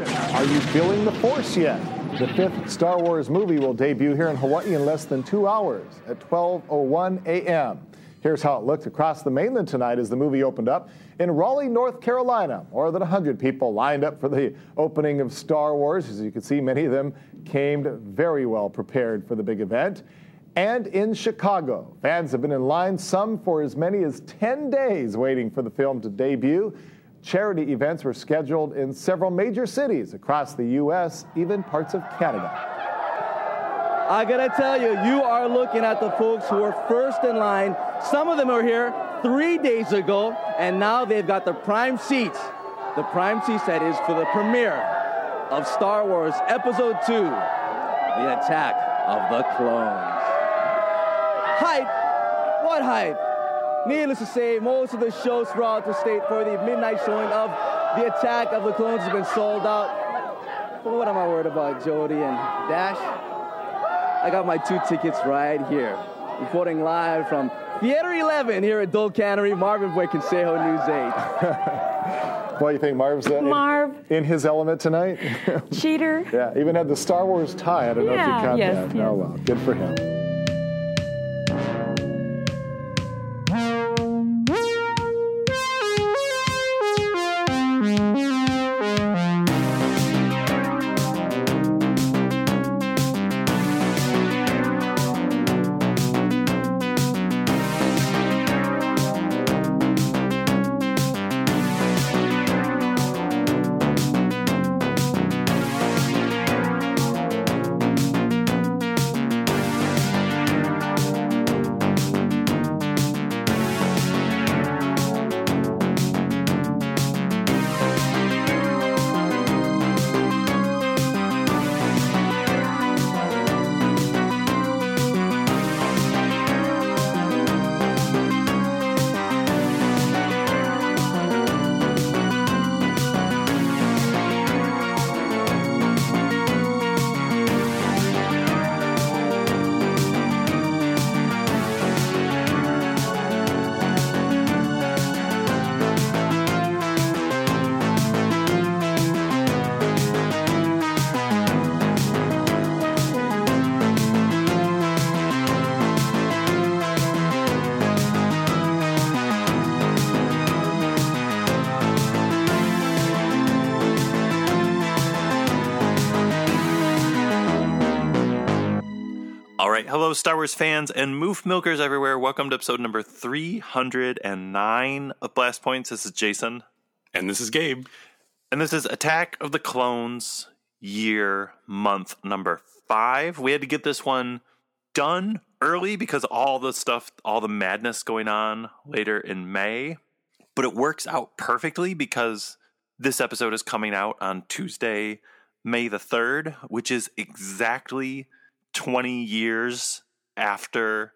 Are you feeling the force yet? The fifth Star Wars movie will debut here in Hawaii in less than two hours at 12.01 a.m. Here's how it looked across the mainland tonight as the movie opened up. In Raleigh, North Carolina, more than 100 people lined up for the opening of Star Wars. As you can see, many of them came very well prepared for the big event. And in Chicago, fans have been in line, some for as many as 10 days, waiting for the film to debut. Charity events were scheduled in several major cities across the U.S., even parts of Canada. I gotta tell you, you are looking at the folks who are first in line. Some of them are here three days ago, and now they've got the prime seats. The prime seats that is for the premiere of Star Wars Episode 2 The Attack of the Clones. Hype? What hype? Needless to say, most of the shows throughout the state for the midnight showing of The Attack of the Clones has been sold out. But what am I worried about, Jody and Dash? I got my two tickets right here. Reporting live from Theater 11 here at Dole Cannery, Marvin Buenconsejo News 8. What do you think, Marv's uh, Marv. In, in, his element tonight? Cheater. yeah, even had the Star Wars tie. I don't yeah, know if you caught yes, that. Yes. Oh, well, good for him. Hello, Star Wars fans and moof milkers everywhere. Welcome to episode number 309 of Blast Points. This is Jason. And this is Gabe. And this is Attack of the Clones year month number five. We had to get this one done early because all the stuff, all the madness going on later in May. But it works out perfectly because this episode is coming out on Tuesday, May the 3rd, which is exactly 20 years after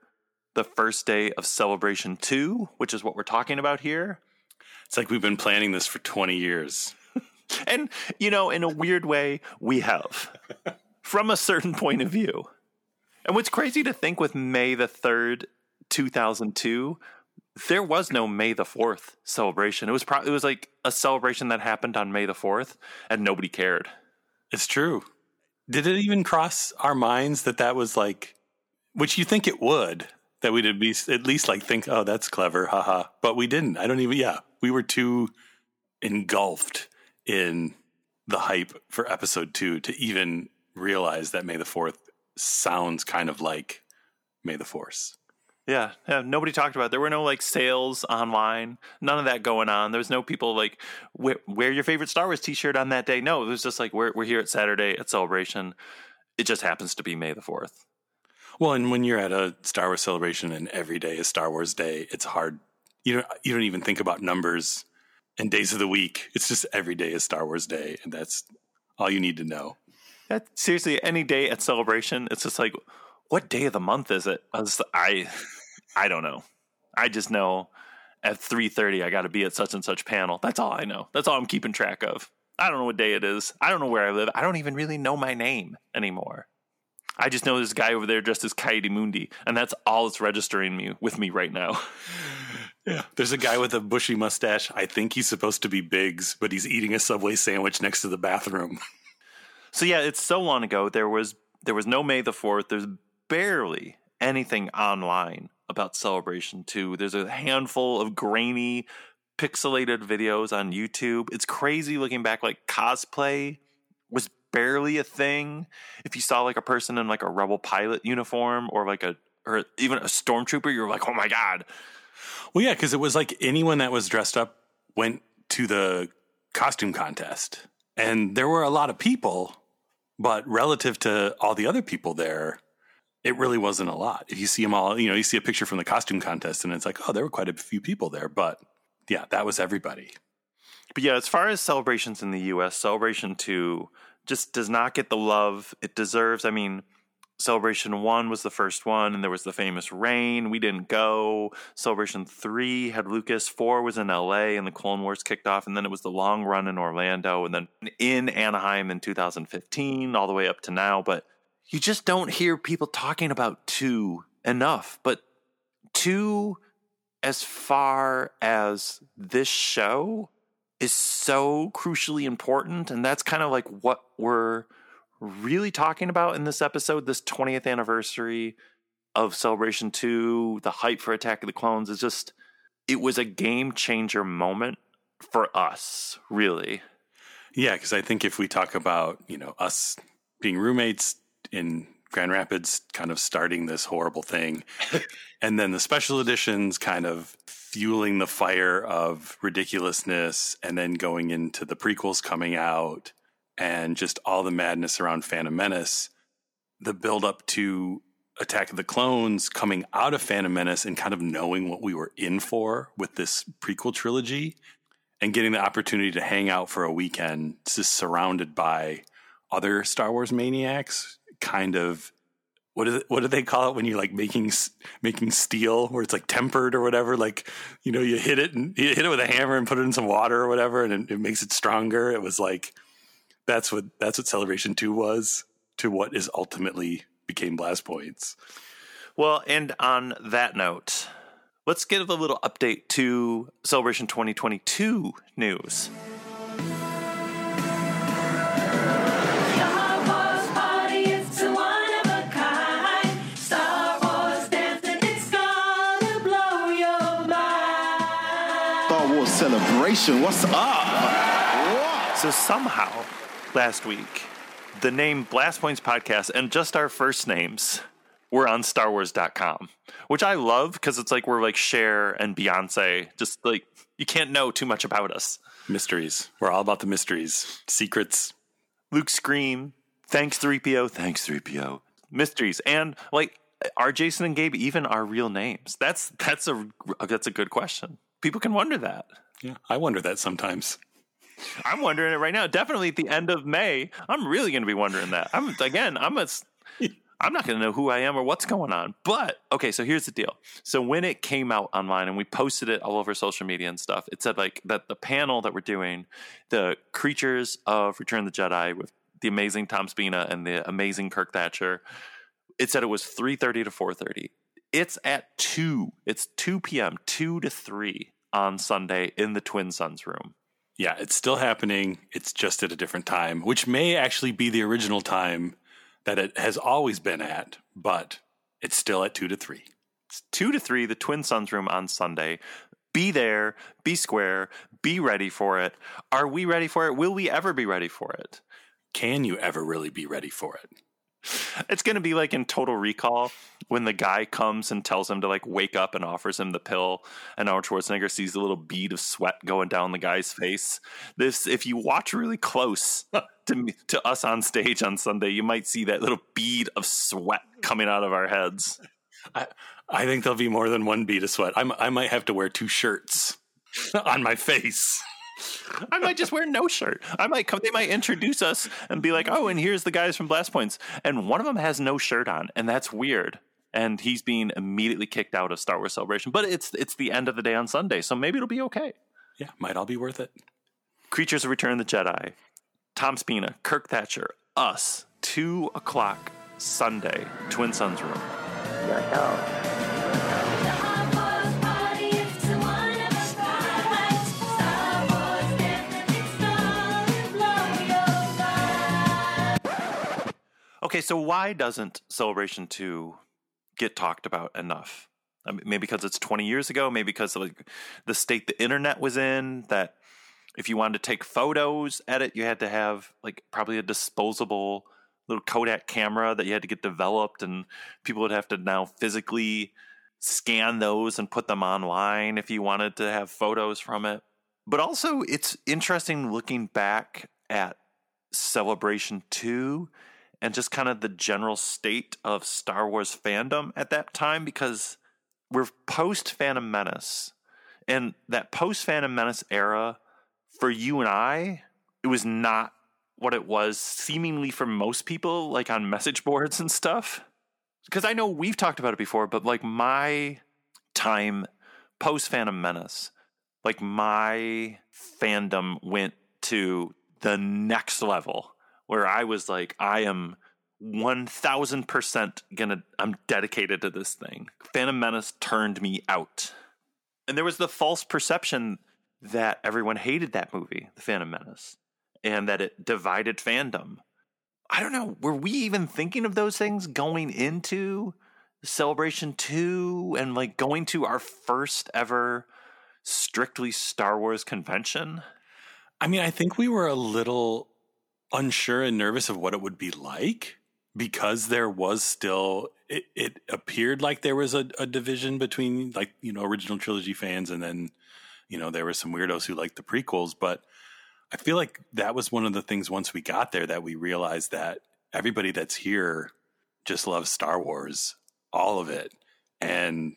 the first day of Celebration 2, which is what we're talking about here. It's like we've been planning this for 20 years. and, you know, in a weird way, we have from a certain point of view. And what's crazy to think with May the 3rd, 2002, there was no May the 4th celebration. It was pro- it was like a celebration that happened on May the 4th and nobody cared. It's true. Did it even cross our minds that that was like, which you think it would, that we'd be at least like think, oh, that's clever, haha. But we didn't. I don't even. Yeah, we were too engulfed in the hype for episode two to even realize that May the Fourth sounds kind of like May the Force. Yeah, yeah, nobody talked about it. There were no like sales online, none of that going on. There was no people like wear, wear your favorite Star Wars T-shirt on that day. No, it was just like we're we're here at Saturday at Celebration. It just happens to be May the fourth. Well, and when you're at a Star Wars celebration and every day is Star Wars Day, it's hard. You don't you don't even think about numbers and days of the week. It's just every day is Star Wars Day, and that's all you need to know. That, seriously, any day at Celebration, it's just like what day of the month is it? I, was, I, I don't know. I just know at 3:30 I got to be at such and such panel. That's all I know. That's all I'm keeping track of. I don't know what day it is. I don't know where I live. I don't even really know my name anymore. I just know this guy over there dressed as Ki-Adi-Mundi, and that's all that's registering me with me right now. Yeah. There's a guy with a bushy mustache. I think he's supposed to be Biggs, but he's eating a Subway sandwich next to the bathroom. So yeah, it's so long ago. There was there was no May the Fourth. There's barely anything online about Celebration Two. There's a handful of grainy, pixelated videos on YouTube. It's crazy looking back. Like cosplay was barely a thing. If you saw like a person in like a rebel pilot uniform or like a or even a stormtrooper, you're like, oh my god. Well, yeah, because it was like anyone that was dressed up went to the costume contest, and there were a lot of people, but relative to all the other people there, it really wasn't a lot. If you see them all, you know, you see a picture from the costume contest, and it's like, oh, there were quite a few people there, but yeah, that was everybody. But yeah, as far as celebrations in the US, Celebration 2 just does not get the love it deserves. I mean, Celebration 1 was the first one, and there was the famous rain. We didn't go. Celebration 3 had Lucas. 4 was in LA, and the Clone Wars kicked off. And then it was the long run in Orlando, and then in Anaheim in 2015, all the way up to now. But you just don't hear people talking about 2 enough. But 2, as far as this show, is so crucially important. And that's kind of like what we're really talking about in this episode, this 20th anniversary of Celebration 2, the hype for Attack of the Clones is just, it was a game changer moment for us, really. Yeah, because I think if we talk about, you know, us being roommates in Grand Rapids, kind of starting this horrible thing, and then the special editions kind of fueling the fire of ridiculousness, and then going into the prequels coming out and just all the madness around Phantom Menace, the build up to Attack of the Clones coming out of Phantom Menace and kind of knowing what we were in for with this prequel trilogy and getting the opportunity to hang out for a weekend just surrounded by other Star Wars maniacs kind of what is it, what do they call it when you're like making making steel where it's like tempered or whatever like you know you hit it and you hit it with a hammer and put it in some water or whatever and it, it makes it stronger it was like that's what that's what Celebration Two was to what is ultimately became Blast Points. Well, and on that note, let's give a little update to Celebration 2022 news. Celebration. What's up? So somehow last week, the name Blast Points Podcast and just our first names were on StarWars.com, which I love because it's like we're like Cher and Beyonce. Just like you can't know too much about us. Mysteries. We're all about the mysteries, secrets. Luke Scream. Thanks 3PO. Thanks 3PO. Mysteries and like are Jason and Gabe even our real names? That's that's a that's a good question. People can wonder that. Yeah, I wonder that sometimes. I'm wondering it right now. Definitely at the end of May, I'm really going to be wondering that. I'm again, I'm a I'm not going to know who I am or what's going on. But okay, so here's the deal. So when it came out online and we posted it all over social media and stuff, it said like that the panel that we're doing, the creatures of Return of the Jedi with the amazing Tom Spina and the amazing Kirk Thatcher, it said it was 3:30 to 4:30. It's at 2. It's 2 p.m., 2 to 3 on Sunday in the Twin Suns room. Yeah, it's still happening. It's just at a different time, which may actually be the original time that it has always been at, but it's still at 2 to 3. It's 2 to 3, the Twin Suns room on Sunday. Be there, be square, be ready for it. Are we ready for it? Will we ever be ready for it? Can you ever really be ready for it? It's going to be like in Total Recall when the guy comes and tells him to like wake up and offers him the pill, and Arnold Schwarzenegger sees a little bead of sweat going down the guy's face. This, if you watch really close to me, to us on stage on Sunday, you might see that little bead of sweat coming out of our heads. I, I think there'll be more than one bead of sweat. I'm, I might have to wear two shirts on my face. I might just wear no shirt. I might come. They might introduce us and be like, "Oh, and here's the guys from Blast Points," and one of them has no shirt on, and that's weird. And he's being immediately kicked out of Star Wars Celebration. But it's it's the end of the day on Sunday, so maybe it'll be okay. Yeah, might all be worth it. Creatures of Return of the Jedi, Tom Spina, Kirk Thatcher, us, two o'clock Sunday, Twin Suns Room. Yo, yo. Oh. Okay, so why doesn't Celebration 2 get talked about enough? I mean, maybe because it's 20 years ago, maybe because of like the state the internet was in, that if you wanted to take photos at it, you had to have like probably a disposable little Kodak camera that you had to get developed, and people would have to now physically scan those and put them online if you wanted to have photos from it. But also, it's interesting looking back at Celebration 2 and just kind of the general state of Star Wars fandom at that time because we're post Phantom Menace. And that post Phantom Menace era, for you and I, it was not what it was seemingly for most people, like on message boards and stuff. Because I know we've talked about it before, but like my time post Phantom Menace, like my fandom went to the next level where I was like, I am 1000% gonna, I'm dedicated to this thing. Phantom Menace turned me out. And there was the false perception that everyone hated that movie, The Phantom Menace, and that it divided fandom. I don't know. Were we even thinking of those things going into Celebration 2 and like going to our first ever strictly Star Wars convention? I mean, I think we were a little unsure and nervous of what it would be like because there was still it, it appeared like there was a, a, division between like you know original trilogy fans and then you know there were some weirdos who liked the prequels. But i feel like that was one of the things once we got there that we realized that everybody that's here just loves star wars all of it. And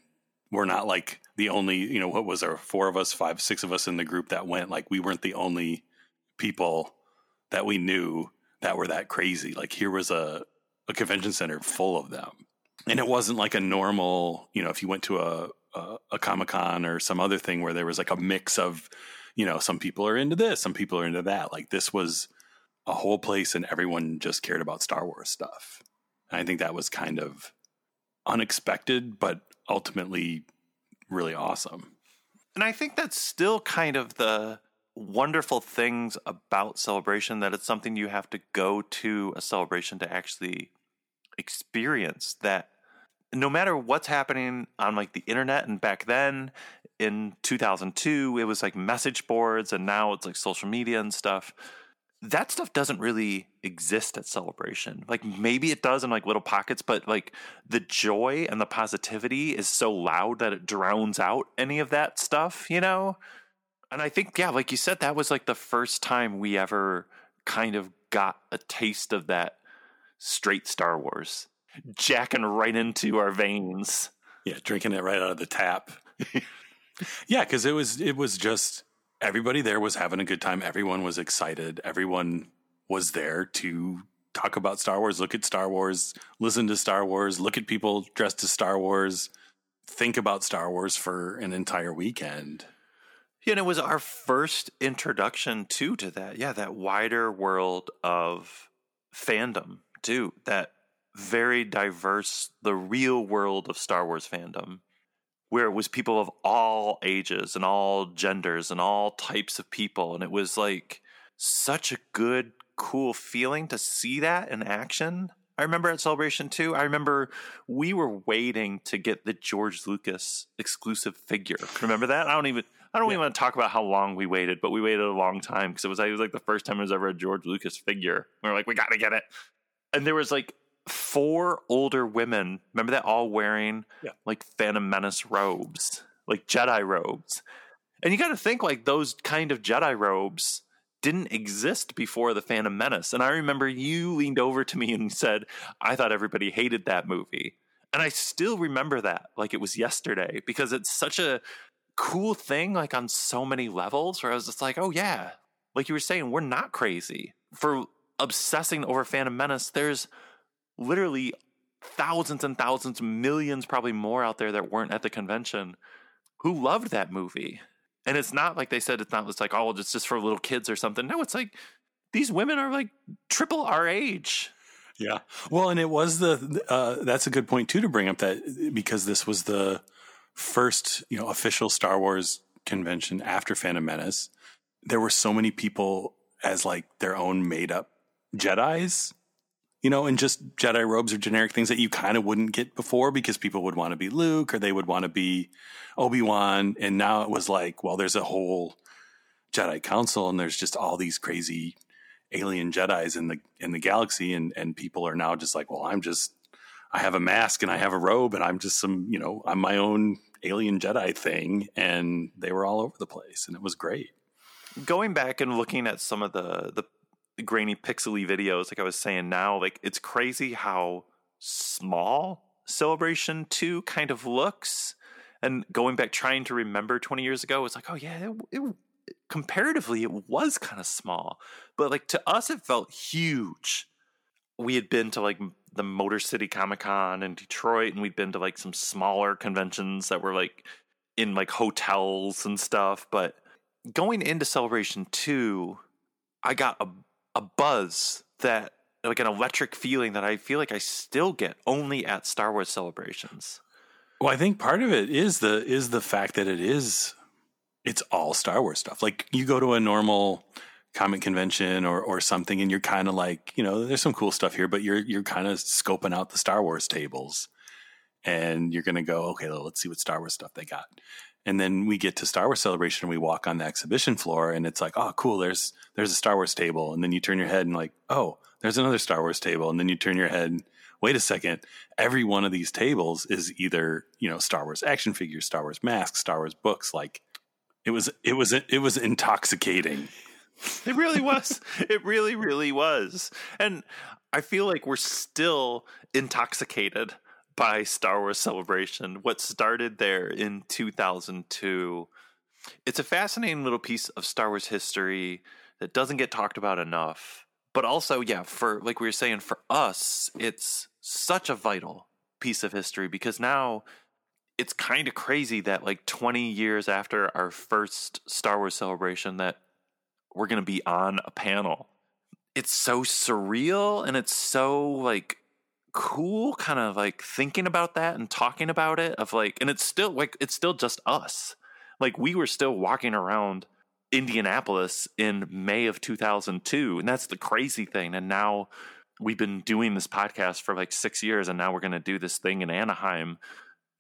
we're not like the only you know what was there four of us five six of us in the group that went. Like we weren't the only people that we knew that were that crazy like here was a a convention center full of them. And it wasn't like a normal, you know, if you went to a, a, a Comic Con or some other thing where there was like a mix of, you know, some people are into this, some people are into that. Like this was a whole place and everyone just cared about Star Wars stuff. And I think that was kind of unexpected, but ultimately really awesome. And I think that's still kind of the wonderful things about celebration that it's something you have to go to a celebration to actually experience that no matter what's happening on like the internet and back then in 2002 it was like message boards and now it's like social media and stuff. That stuff doesn't really exist at celebration. Like maybe it does in like little pockets but like the joy and the positivity is so loud that it drowns out any of that stuff you know and i think yeah like you said that was like the first time we ever kind of got a taste of that straight Star Wars, jacking right into our veins. Yeah, drinking it right out of the tap. yeah, because it was it was just everybody there was having a good time. Everyone was excited. Everyone was there to talk about Star Wars, look at Star Wars, listen to Star Wars, look at people dressed as Star Wars, think about Star Wars for an entire weekend. Yeah, and it was our first introduction too to that. Yeah, that wider world of fandom too. That very diverse, the real world of Star Wars fandom, where it was people of all ages and all genders and all types of people. And it was like such a good, cool feeling to see that in action. I remember at Celebration 2, I remember we were waiting to get the George Lucas exclusive figure. Remember that? I don't even I don't yeah. even want to talk about how long we waited, but we waited a long time because it was, it was like the first time there was ever a George Lucas figure. We were like, we got to get it and there was like four older women. Remember that all wearing yeah. like Phantom Menace robes, like Jedi robes. And you got to think like those kind of Jedi robes didn't exist before the Phantom Menace. And I remember you leaned over to me and said, "I thought everybody hated that movie." And I still remember that like it was yesterday because it's such a cool thing like on so many levels where I was just like, "Oh yeah, like you were saying, we're not crazy." For obsessing over Phantom Menace, there's literally thousands and thousands, millions, probably more out there that weren't at the convention who loved that movie. And it's not like they said it's not it's like, oh, it's just for little kids or something. No, it's like these women are like triple our age. Yeah. Well, and it was the, uh, that's a good point too to bring up that because this was the first, you know, official Star Wars convention after Phantom Menace. There were so many people as like their own made up Jedi's, you know, and just Jedi robes or generic things that you kind of wouldn't get before because people would want to be Luke or they would want to be Obi Wan. And now it was like, well, there's a whole Jedi Council and there's just all these crazy alien Jedi's in the in the galaxy, and and people are now just like, well, I'm just I have a mask and I have a robe and I'm just some, you know, I'm my own alien Jedi thing. And they were all over the place and it was great. Going back and looking at some of the, the grainy pixely videos, like I was saying now, like it's crazy how small Celebration 2 kind of looks. And going back, trying to remember 20 years ago, it's like, oh yeah, it, it comparatively, it was kind of small. But like to us, it felt huge. We had been to like the Motor City Comic Con in Detroit, and we'd been to like some smaller conventions that were like in like hotels and stuff. But going into Celebration 2, I got a, a buzz that like an electric feeling that I feel like I still get only at Star Wars celebrations. Well, I think part of it is the is the fact that it is it's all Star Wars stuff. Like you go to a normal comic convention or or something and you're kind of like you know there's some cool stuff here but you're you're kind of scoping out the star wars tables and you're going to go okay well, let's see what star wars stuff they got. And then we get to star wars celebration and we walk on the exhibition floor and it's like oh cool there's there's a star wars table. And then you turn your head and like oh there's another star wars table. And then you turn your head wait a second every one of these tables is either you know star wars action figures star wars masks star wars books like it was it was it was intoxicating it really was. it really, really was. And I feel like we're still intoxicated by Star Wars Celebration. What started there in 2002. It's a fascinating little piece of Star Wars history that doesn't get talked about enough. But also, yeah, for like we were saying, for us, it's such a vital piece of history because now it's kind of crazy that like 20 years after our first Star Wars celebration that we're going to be on a panel. It's so surreal and it's so like cool kind of like thinking about that and talking about it of like and it's still like it's still just us. Like we were still walking around Indianapolis in May of 2002 and that's the crazy thing and now we've been doing this podcast for like 6 years and now we're going to do this thing in Anaheim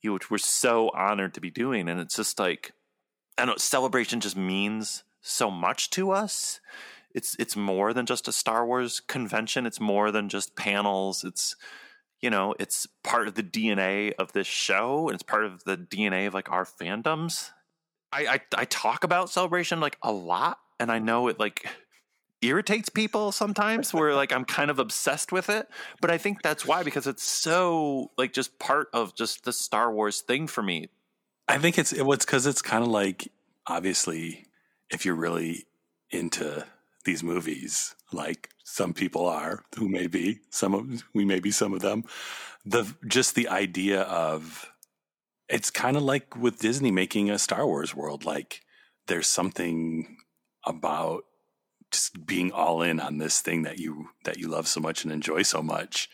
which we're so honored to be doing and it's just like I don't know celebration just means so much to us. It's it's more than just a Star Wars convention. It's more than just panels. It's you know, it's part of the DNA of this show, and it's part of the DNA of like our fandoms. I I, I talk about celebration like a lot, and I know it like irritates people sometimes where like I'm kind of obsessed with it. But I think that's why because it's so like just part of just the Star Wars thing for me. I think it's it's because it's kind of like obviously if you're really into these movies, like some people are, who may be some of we may be some of them, the just the idea of it's kind of like with Disney making a Star Wars world. Like there's something about just being all in on this thing that you that you love so much and enjoy so much.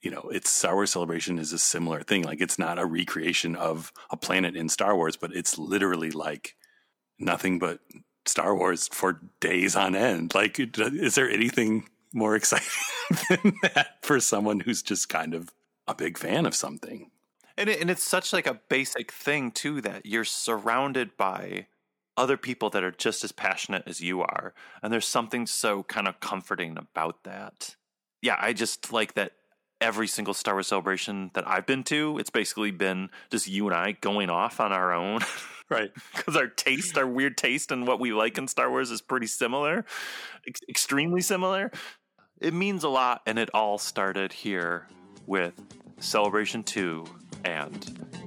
You know, it's Star Wars Celebration is a similar thing. Like it's not a recreation of a planet in Star Wars, but it's literally like nothing but Star Wars for days on end. Like, is there anything more exciting than that for someone who's just kind of a big fan of something? And, it, and it's such like a basic thing too that you're surrounded by other people that are just as passionate as you are, and there's something so kind of comforting about that. Yeah, I just like that every single Star Wars celebration that I've been to, it's basically been just you and I going off on our own. right. Because our taste, our weird taste, and what we like in Star Wars is pretty similar, ex- extremely similar. It means a lot, and it all started here with Celebration 2 and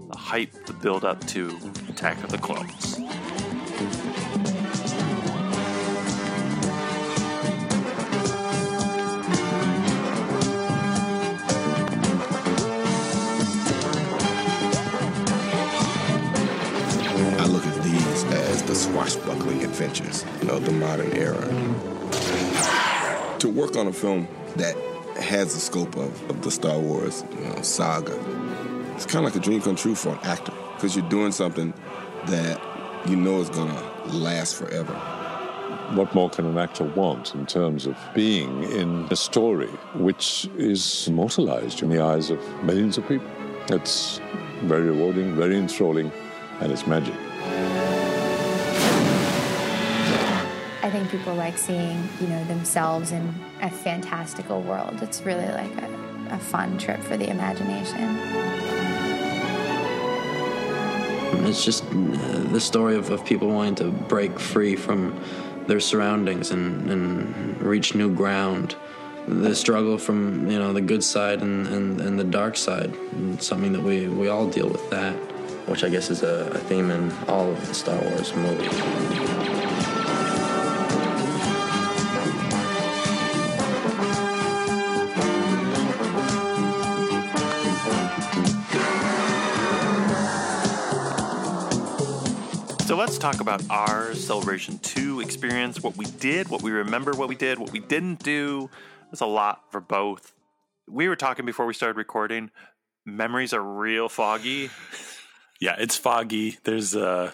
the hype, the build up to Attack of the Clones. Swashbuckling adventures of the modern era. To work on a film that has the scope of, of the Star Wars you know, saga, it's kind of like a dream come true for an actor because you're doing something that you know is going to last forever. what more can an actor want in terms of being in a story which is immortalized in the eyes of millions of people? It's very rewarding, very enthralling, and it's magic. I think people like seeing, you know, themselves in a fantastical world. It's really like a, a fun trip for the imagination. It's just uh, the story of, of people wanting to break free from their surroundings and, and reach new ground. The struggle from you know the good side and, and, and the dark side, and something that we, we all deal with that, which I guess is a, a theme in all of the Star Wars movies. Let's talk about our Celebration 2 experience, what we did, what we remember, what we did, what we didn't do. There's a lot for both. We were talking before we started recording. Memories are real foggy. Yeah, it's foggy. There's uh,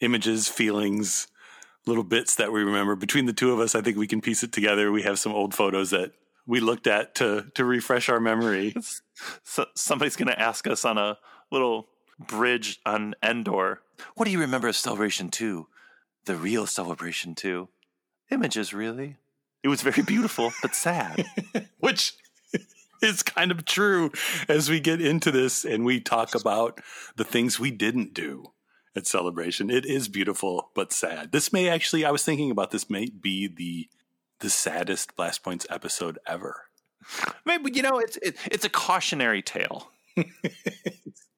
images, feelings, little bits that we remember. Between the two of us, I think we can piece it together. We have some old photos that we looked at to to refresh our memory. So somebody's going to ask us on a little bridge on Endor. What do you remember of Celebration 2? The real Celebration 2. Images, really. It was very beautiful, but sad. Which is kind of true as we get into this and we talk about the things we didn't do at Celebration. It is beautiful, but sad. This may actually, I was thinking about this, may be the the saddest Blast Points episode ever. Maybe you know it's it, it's a cautionary tale.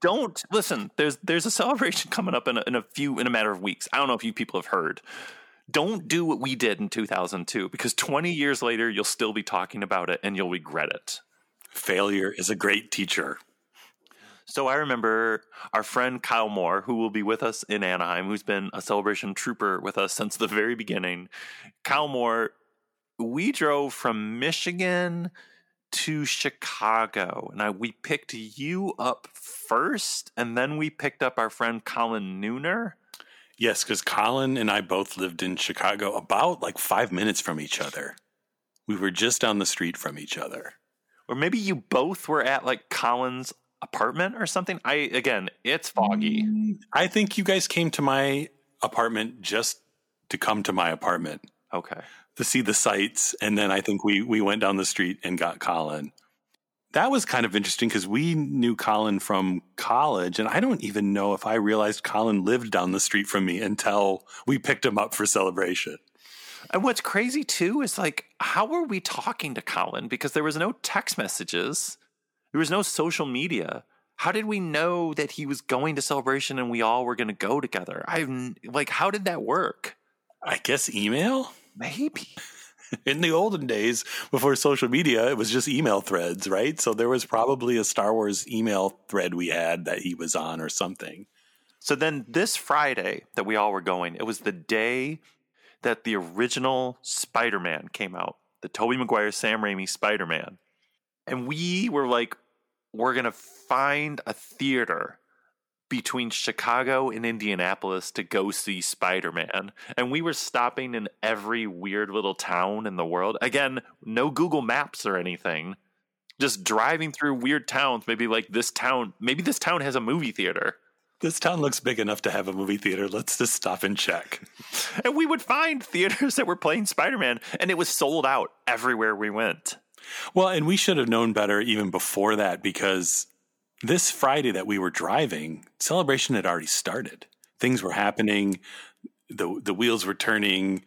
Don't listen. There's there's a celebration coming up in a, in a few in a matter of weeks. I don't know if you people have heard. Don't do what we did in 2002 because 20 years later you'll still be talking about it and you'll regret it. Failure is a great teacher. So I remember our friend Kyle Moore, who will be with us in Anaheim, who's been a celebration trooper with us since the very beginning. Kyle Moore, we drove from Michigan to Chicago, and I, we picked you up first, and then we picked up our friend Colin Nooner. Yes, because Colin and I both lived in Chicago about like five minutes from each other. We were just down the street from each other. Or maybe you both were at like Colin's apartment or something. I again, it's foggy. Mm, I think you guys came to my apartment just to come to my apartment Okay. To see the sights, and then I think we we went down the street and got Colin. That was kind of interesting because we knew Colin from college, and I don't even know if I realized Colin lived down the street from me until we picked him up for celebration. And what's crazy too is like, how were we talking to Colin? Because there was no text messages, there was no social media. How did we know that he was going to celebration and we all were going to go together? I like, how did that work? I guess email. Maybe. In the olden days, before social media, it was just email threads, right? So there was probably a Star Wars email thread we had that he was on or something. So then this Friday that we all were going, it was the day that the original Spider Man came out, the Tobey Maguire, Sam Raimi Spider Man. And we were like, we're going to find a theater between Chicago and Indianapolis to go see Spider Man. And we were stopping in every weird little town in the world. Again, no Google Maps or anything. Just driving through weird towns, maybe like this town, maybe this town has a movie theater. This town looks big enough to have a movie theater. Let's just stop and check. And we would find theaters that were playing Spider Man, and it was sold out everywhere we went. Well, and we should have known better even before that because this Friday that we were driving, celebration had already started. Things were happening, the the wheels were turning,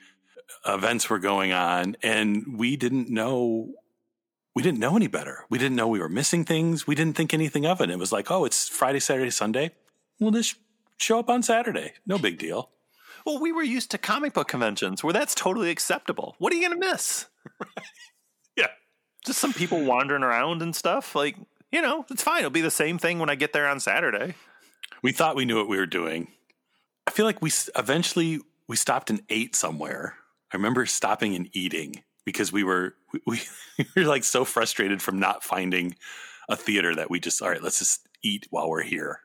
events were going on, and we didn't know we didn't know any better. We didn't know we were missing things. We didn't think anything of it. It was like, oh, it's Friday, Saturday, Sunday. We'll just show up on Saturday. No big deal. Well, we were used to comic book conventions where that's totally acceptable. What are you going to miss? Yeah. Just some people wandering around and stuff. Like, you know, it's fine. It'll be the same thing when I get there on Saturday. We thought we knew what we were doing. I feel like we eventually we stopped and ate somewhere. I remember stopping and eating because we were we, we, we were like so frustrated from not finding a theater that we just all right, let's just eat while we're here.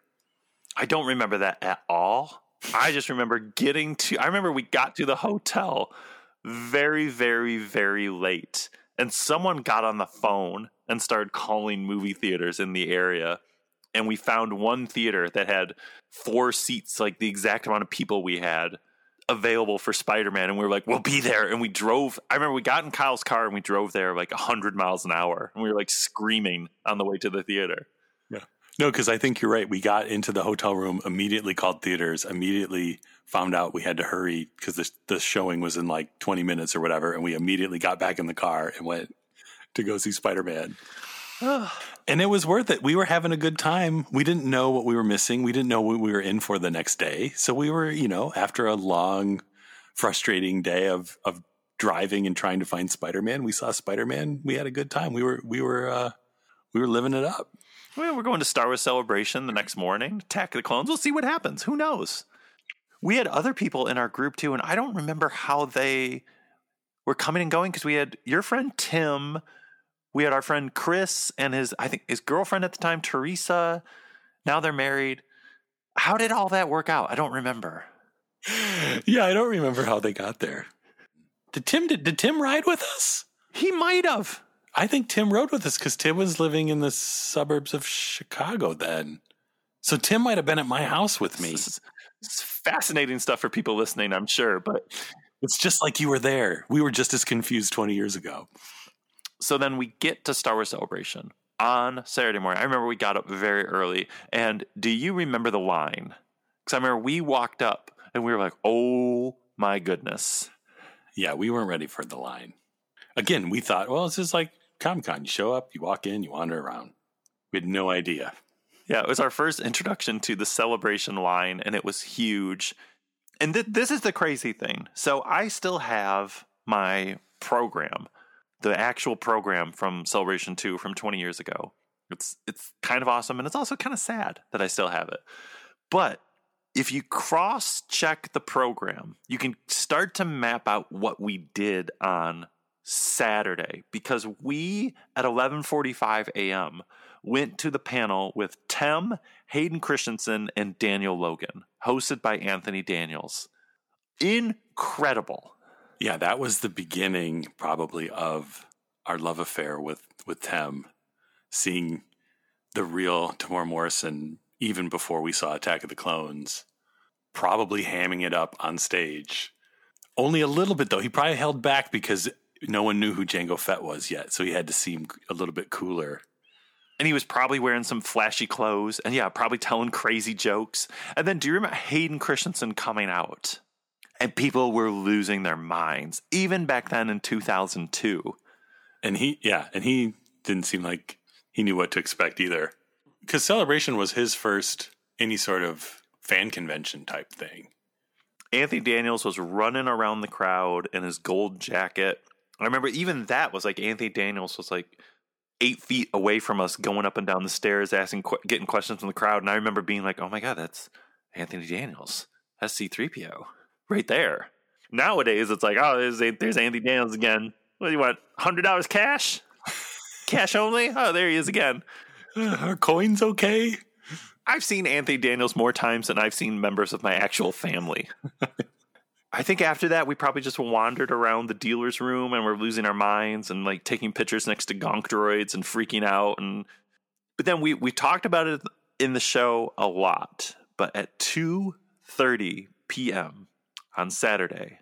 I don't remember that at all. I just remember getting to, I remember we got to the hotel very, very, very late. And someone got on the phone and started calling movie theaters in the area. And we found one theater that had four seats, like the exact amount of people we had available for Spider-Man, and we were like, "We'll be there." And we drove. I remember we got in Kyle's car and we drove there like hundred miles an hour, and we were like screaming on the way to the theater. Yeah, no, because I think you're right. We got into the hotel room immediately, called theaters, immediately found out we had to hurry because the the showing was in like 20 minutes or whatever, and we immediately got back in the car and went to go see Spider-Man. and it was worth it. We were having a good time. We didn't know what we were missing. We didn't know what we were in for the next day. So we were, you know, after a long, frustrating day of of driving and trying to find Spider-Man, we saw Spider-Man. We had a good time. We were we were uh we were living it up. Well, we're going to Star Wars Celebration the next morning. Attack of the Clones. We'll see what happens. Who knows? We had other people in our group too, and I don't remember how they were coming and going because we had your friend Tim, we had our friend Chris and his I think his girlfriend at the time, Teresa. Now they're married. How did all that work out? I don't remember. Yeah, I don't remember how they got there. Did Tim did, did Tim ride with us? He might have. I think Tim rode with us because Tim was living in the suburbs of Chicago then. So Tim might have been at my house with me. This is, this is fascinating stuff for people listening, I'm sure, but It's just like you were there. We were just as confused 20 years ago. so then we get to Star Wars Celebration on Saturday morning. I remember we got up very early. And do you remember the line? Because I remember we walked up and we were like, oh my goodness. Yeah, we weren't ready for the line. Again, we thought, well, it's just like Comic Con. You show up, you walk in, you wander around. We had no idea. Yeah, it was our first introduction to the celebration line, and it was huge. And th- this is the crazy thing. So I still have my program, the actual program from Celebration 2 from 20 years ago. It's it's kind of awesome, and it's also kind of sad that I still have it. But if you cross check the program, you can start to map out what we did on Saturday because we at 11:45 a.m. went to the panel with Tem, Hayden Christensen and Daniel Logan, hosted by Anthony Daniels. Incredible. Yeah, that was the beginning probably of our love affair with with Tem, seeing the real Temuera Morrison even before we saw Attack of the Clones, probably hamming it up on stage. Only a little bit though. He probably held back because no one knew who Jango Fett was yet, so he had to seem a little bit cooler. And he was probably wearing some flashy clothes and yeah, probably telling crazy jokes. And then do you remember Hayden Christensen coming out? And people were losing their minds, even back then in 2002. And he, yeah, and he didn't seem like he knew what to expect either. Because Celebration was his first any sort of fan convention type thing. Anthony Daniels was running around the crowd in his gold jacket. I remember even that was like Anthony Daniels was like eight feet away from us, going up and down the stairs, asking, getting questions from the crowd. And I remember being like, "Oh my god, that's Anthony Daniels. That's C-3PO right there." Nowadays, it's like, "Oh, there's, there's Anthony Daniels again. What do you want? Hundred dollars cash? cash only? Oh, there he is again." Are coins okay? I've seen Anthony Daniels more times than I've seen members of my actual family. I think after that, we probably just wandered around the dealer's room and we're losing our minds and like taking pictures next to gonk droids and freaking out. And but then we we talked about it in the show a lot. But at two thirty p.m. on Saturday,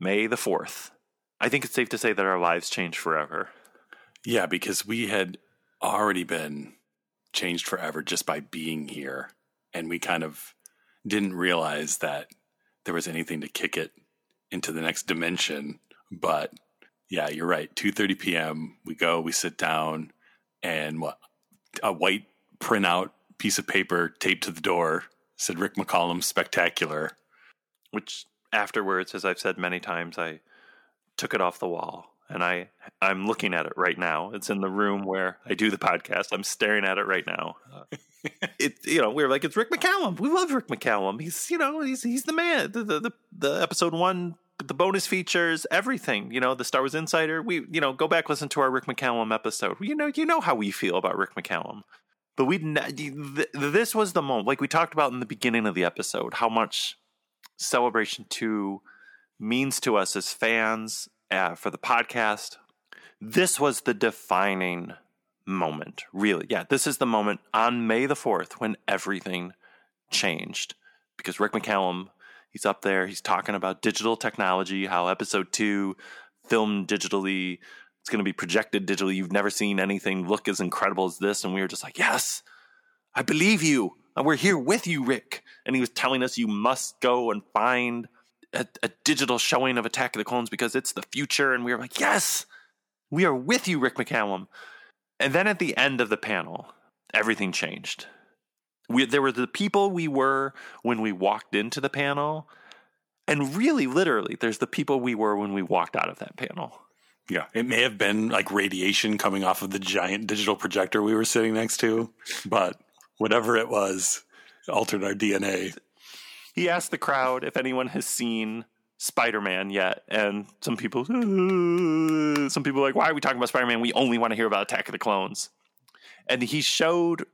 May the fourth, I think it's safe to say that our lives changed forever. Yeah, because we had already been changed forever just by being here. And we kind of didn't realize that there was anything to kick it into the next dimension. But yeah, you're right. 2:30 p.m. We go, we sit down, and what a white printout piece of paper taped to the door said Rick McCallum spectacular. Which afterwards, as I've said many times, I took it off the wall and I I'm looking at it right now. It's in the room where I do the podcast. I'm staring at it right now. It you know we're like it's Rick McCallum. We love Rick McCallum. He's you know he's he's the man. The the the, the episode one. The bonus features, everything, you know, the Star Wars Insider. We, you know, go back listen to our Rick McCallum episode. You know, you know how we feel about Rick McCallum, but we. This was the moment, like we talked about in the beginning of the episode, how much Celebration Two means to us as fans uh, for the podcast. This was the defining moment, really. Yeah, this is the moment on May the 4th when everything changed because Rick McCallum, he's up there, he's talking about digital technology, how episode two filmed digitally, it's going to be projected digitally. You've never seen anything look as incredible as this. And we were just like, yes, I believe you. And we're here with you, Rick. And he was telling us you must go and find a, a digital showing of Attack of the Clones because it's the future. And we were like, yes, we are with you, Rick McCallum. And then at the end of the panel, everything changed. We, there were the people we were when we walked into the panel, and really, literally, there's the people we were when we walked out of that panel. Yeah, it may have been like radiation coming off of the giant digital projector we were sitting next to, but whatever it was, it altered our DNA. He asked the crowd if anyone has seen Spider-Man yet, and some people, some people are like, why are we talking about Spider-Man? We only want to hear about Attack of the Clones. And he showed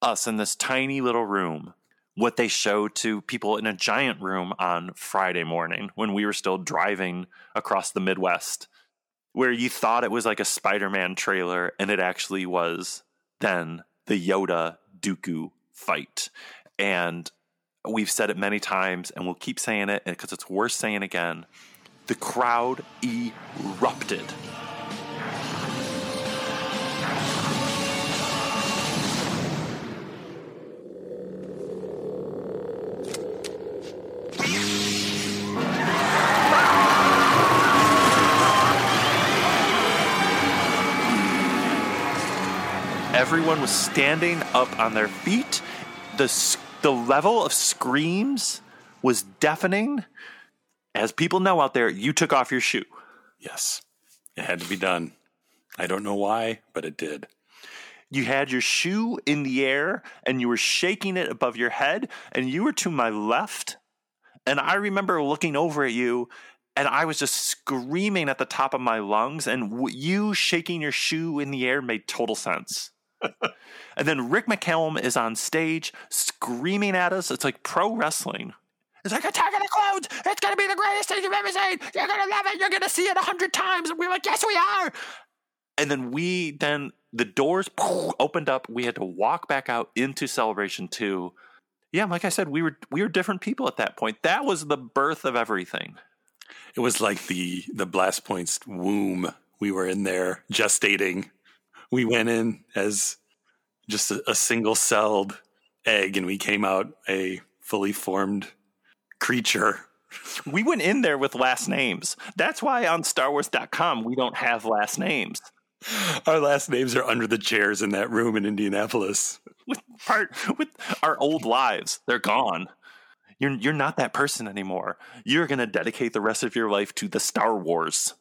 us in this tiny little room what they showed to people in a giant room on Friday morning when we were still driving across the Midwest, where you thought it was like a Spider Man trailer, and it actually was then the Yoda Dooku fight. And we've said it many times, and we'll keep saying it because it's worth saying again. The crowd erupted. Everyone was standing up on their feet. The, the level of screams was deafening. As people know out there, you took off your shoe. Yes, it had to be done. I don't know why, but it did. You had your shoe in the air and you were shaking it above your head, and you were to my left. And I remember looking over at you and I was just screaming at the top of my lungs, and you shaking your shoe in the air made total sense. And then Rick McCallum is on stage screaming at us. It's like pro wrestling. It's like Attack of the Clones. It's gonna be the greatest thing you've ever seen. You're gonna love it. You're gonna see it a hundred times. And we're like, yes, we are. And then we then the doors opened up. We had to walk back out into Celebration Two. Yeah, like I said, we were we were different people at that point. That was the birth of everything. It was like the the Blast Point's womb. We were in there gestating. We went in as just a, a single celled egg, and we came out a fully formed creature. We went in there with last names. That's why on StarWars.com we don't have last names. Our last names are under the chairs in that room in Indianapolis. With part with our old lives, they're gone. You're you're not that person anymore. You're going to dedicate the rest of your life to the Star Wars.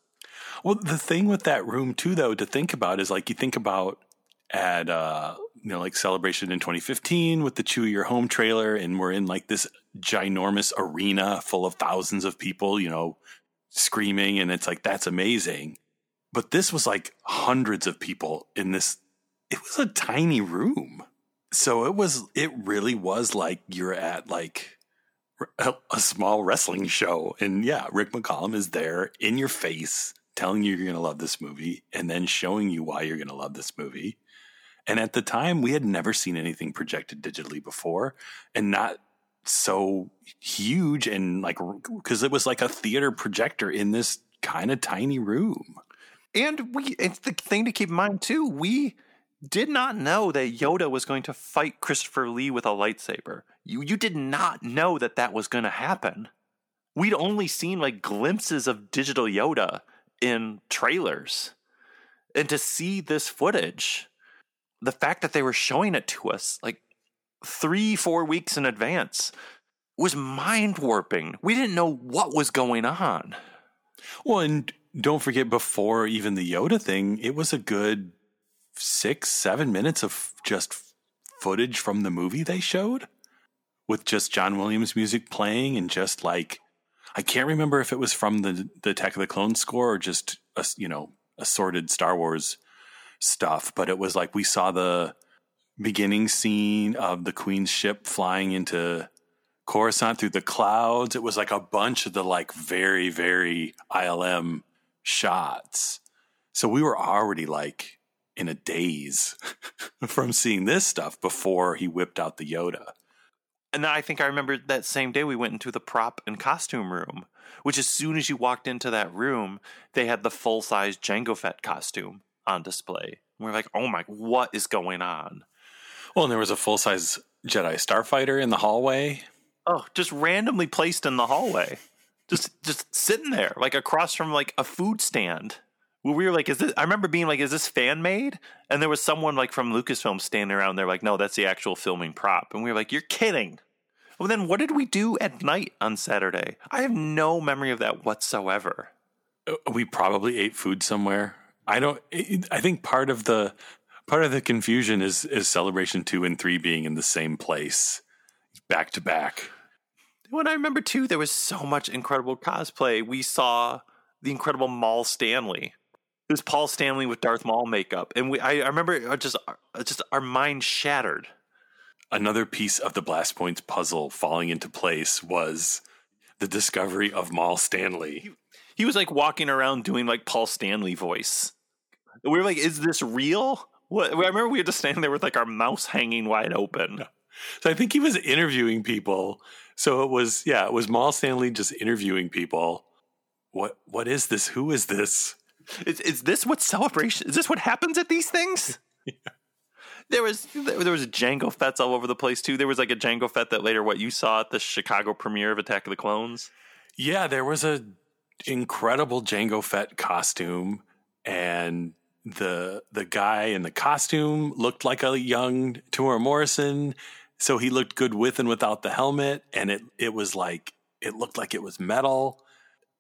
Well, the thing with that room too, though, to think about is like you think about at uh, you know like celebration in 2015 with the Chewie Your Home trailer, and we're in like this ginormous arena full of thousands of people, you know, screaming, and it's like that's amazing. But this was like hundreds of people in this. It was a tiny room, so it was. It really was like you're at like a small wrestling show, and yeah, Rick McCallum is there in your face telling you you're going to love this movie and then showing you why you're going to love this movie. And at the time, we had never seen anything projected digitally before and not so huge and like, because it was like a theater projector in this kind of tiny room. And we, it's the thing to keep in mind too, we did not know that Yoda was going to fight Christopher Lee with a lightsaber. You, you did not know that that was going to happen. We'd only seen like glimpses of digital Yoda in trailers. And to see this footage, the fact that they were showing it to us like three, four weeks in advance was mind warping. We didn't know what was going on. Well, and don't forget, before even the Yoda thing, it was a good six, seven minutes of just footage from the movie they showed with just John Williams music playing and just like I can't remember if it was from the the Attack of the Clones score or just a, you know assorted Star Wars stuff, but it was like we saw the beginning scene of the Queen's ship flying into Coruscant through the clouds. It was like a bunch of the like very, very ILM shots. So we were already like in a daze from seeing this stuff before he whipped out the Yoda. And then I think I remember that same day we went into the prop and costume room, which as soon as you walked into that room, they had the full size Jango Fett costume on display. And we're like, oh my, what is going on? Well, and there was a full size Jedi Starfighter in the hallway. Oh, just randomly placed in the hallway. just just sitting there, like across from like a food stand. We were like, is this I remember being like, is this fan made? And there was someone like from Lucasfilm standing around there, like, no, that's the actual filming prop. And we were like, You're kidding. Well then what did we do at night on Saturday? I have no memory of that whatsoever. Uh, We probably ate food somewhere. I don't. I think part of the part of the confusion is is celebration two and three being in the same place, back to back. When I remember too, there was so much incredible cosplay. We saw the incredible Maul Stanley. It was Paul Stanley with Darth Maul makeup, and we. I, I remember just just our mind shattered. Another piece of the Blast Points puzzle falling into place was the discovery of Maul Stanley. He was like walking around doing like Paul Stanley voice. We were like, "Is this real?" What? I remember we were just standing there with like our mouths hanging wide open. So I think he was interviewing people. So it was yeah, it was Maul Stanley just interviewing people. What what is this? Who is this? Is, is this what celebration? Is this what happens at these things? yeah. There was there was Jango Fetts all over the place too. There was like a Jango Fett that later what you saw at the Chicago premiere of Attack of the Clones. Yeah, there was a incredible Jango Fett costume, and the the guy in the costume looked like a young Temuera Morrison. So he looked good with and without the helmet, and it it was like it looked like it was metal.